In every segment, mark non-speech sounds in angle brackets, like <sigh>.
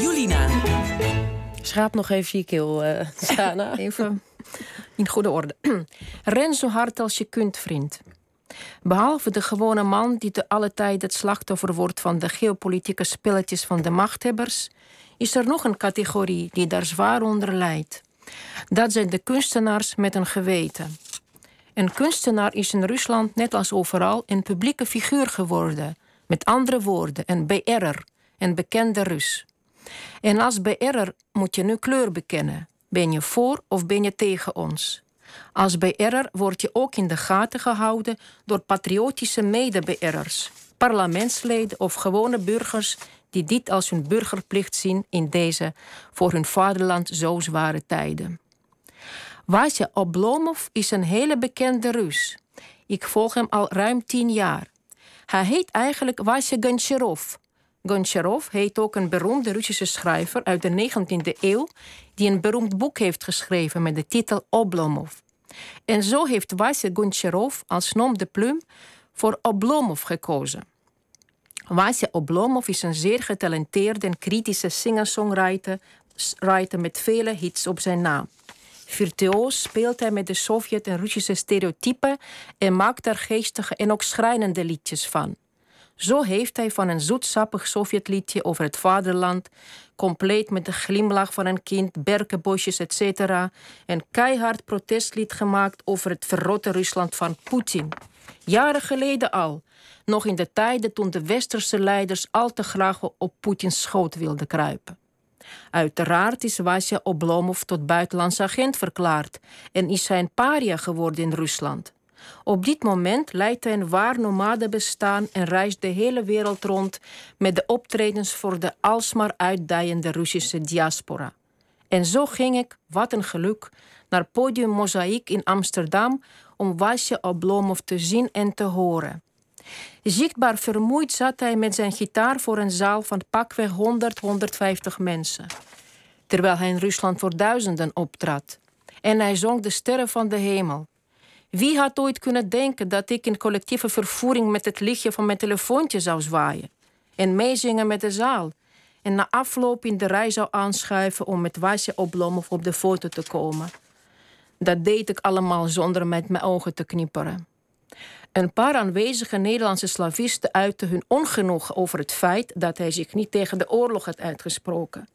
Julina. Schraap nog even je keel, uh, <laughs> Sana. even in goede orde. <clears throat> Ren zo hard als je kunt, vriend. Behalve de gewone man die te alle tijd het slachtoffer wordt van de geopolitieke spelletjes van de machthebbers, is er nog een categorie die daar zwaar onder lijdt. Dat zijn de kunstenaars met een geweten. Een kunstenaar is in Rusland net als overal een publieke figuur geworden. Met andere woorden, een BR'er, een bekende Rus. En als BR'er moet je nu kleur bekennen. Ben je voor of ben je tegen ons? Als BR'er word je ook in de gaten gehouden door patriotische mede-BR'ers, parlementsleden of gewone burgers die dit als hun burgerplicht zien in deze voor hun vaderland zo zware tijden. Vasya Oblomov is een hele bekende Rus. Ik volg hem al ruim tien jaar. Hij heet eigenlijk Vasya Goncharov. Goncharov heet ook een beroemde Russische schrijver uit de 19e eeuw die een beroemd boek heeft geschreven met de titel Oblomov. En zo heeft Vasya Goncharov als nom de plume voor Oblomov gekozen. Vasya Oblomov is een zeer getalenteerde en kritische singer-songwriter met vele hits op zijn naam. Virtuoos speelt hij met de Sovjet- en Russische stereotypen en maakt daar geestige en ook schrijnende liedjes van. Zo heeft hij van een zoetsappig Sovjetliedje over het vaderland, compleet met de glimlach van een kind, berkenbosjes, etc., een keihard protestlied gemaakt over het verrotte Rusland van Poetin. Jaren geleden al, nog in de tijden toen de westerse leiders al te graag op Poetins schoot wilden kruipen. Uiteraard is Vasya Oblomov tot buitenlands agent verklaard en is hij een paria geworden in Rusland. Op dit moment leidt hij een waar nomade bestaan en reist de hele wereld rond met de optredens voor de alsmaar uitdijende Russische diaspora. En zo ging ik, wat een geluk, naar podium Mozaïek in Amsterdam om Vasya Oblomov te zien en te horen. Zichtbaar vermoeid zat hij met zijn gitaar voor een zaal van pakweg 100, 150 mensen. Terwijl hij in Rusland voor duizenden optrad. En hij zong de sterren van de hemel. Wie had ooit kunnen denken dat ik in collectieve vervoering met het lichtje van mijn telefoontje zou zwaaien? En meezingen met de zaal? En na afloop in de rij zou aanschuiven om met Wasje Oblomov op de foto te komen? Dat deed ik allemaal zonder met mijn ogen te knipperen. Een paar aanwezige Nederlandse slavisten uitten hun ongenoegen over het feit dat hij zich niet tegen de oorlog had uitgesproken.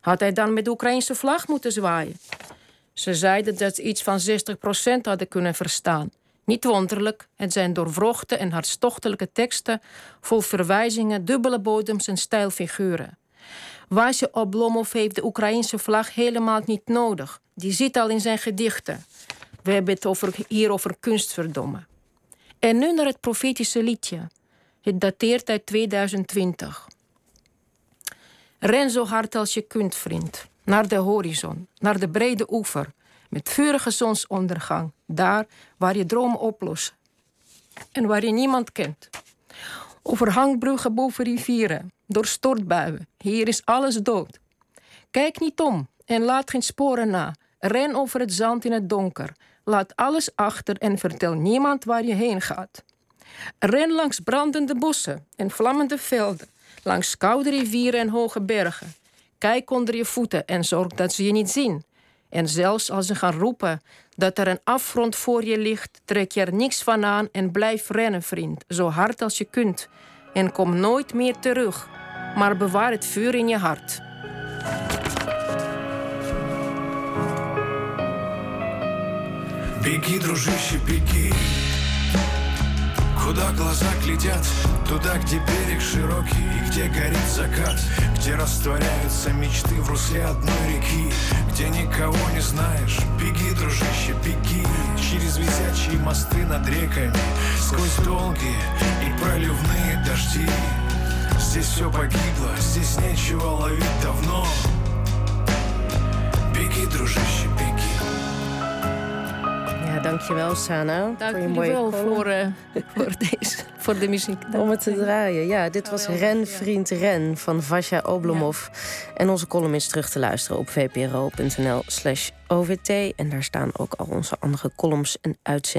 Had hij dan met de Oekraïnse vlag moeten zwaaien? Ze zeiden dat ze iets van 60% hadden kunnen verstaan. Niet wonderlijk, het zijn doorwrochte en hartstochtelijke teksten vol verwijzingen, dubbele bodems en stijlfiguren. Vasje Oblomov heeft de Oekraïnse vlag helemaal niet nodig. Die zit al in zijn gedichten. We hebben het over, hier over kunstverdomme. En nu naar het profetische liedje. Het dateert uit 2020. Ren zo hard als je kunt, vriend. Naar de horizon, naar de brede oever. Met vurige zonsondergang. Daar waar je dromen oplossen. En waar je niemand kent. Over hangbruggen boven rivieren. Door stortbuien. Hier is alles dood. Kijk niet om en laat geen sporen na. Ren over het zand in het donker. Laat alles achter en vertel niemand waar je heen gaat. Ren langs brandende bossen en vlammende velden, langs koude rivieren en hoge bergen. Kijk onder je voeten en zorg dat ze je niet zien. En zelfs als ze gaan roepen dat er een afgrond voor je ligt, trek je er niks van aan en blijf rennen, vriend, zo hard als je kunt. En kom nooit meer terug, maar bewaar het vuur in je hart. Беги, дружище, беги Куда глаза глядят, туда, где берег широкий И где горит закат, где растворяются мечты в русле одной реки Где никого не знаешь, беги, дружище, беги. Через висячие мосты над реками Сквозь долгие и проливные дожди. Здесь все погибло, здесь нечего ловить давно. Беги, дружище, Eh, dankjewel Sana. Dank voor je wel eh, <laughs> voor, deze, voor de muziek. Om het te draaien. Ja, dit oh, was Ren Vriend Ren van Vasja Oblomov. En onze column is terug te luisteren op vpro.nl slash OVT. En daar staan ook al onze andere columns en uitzendingen.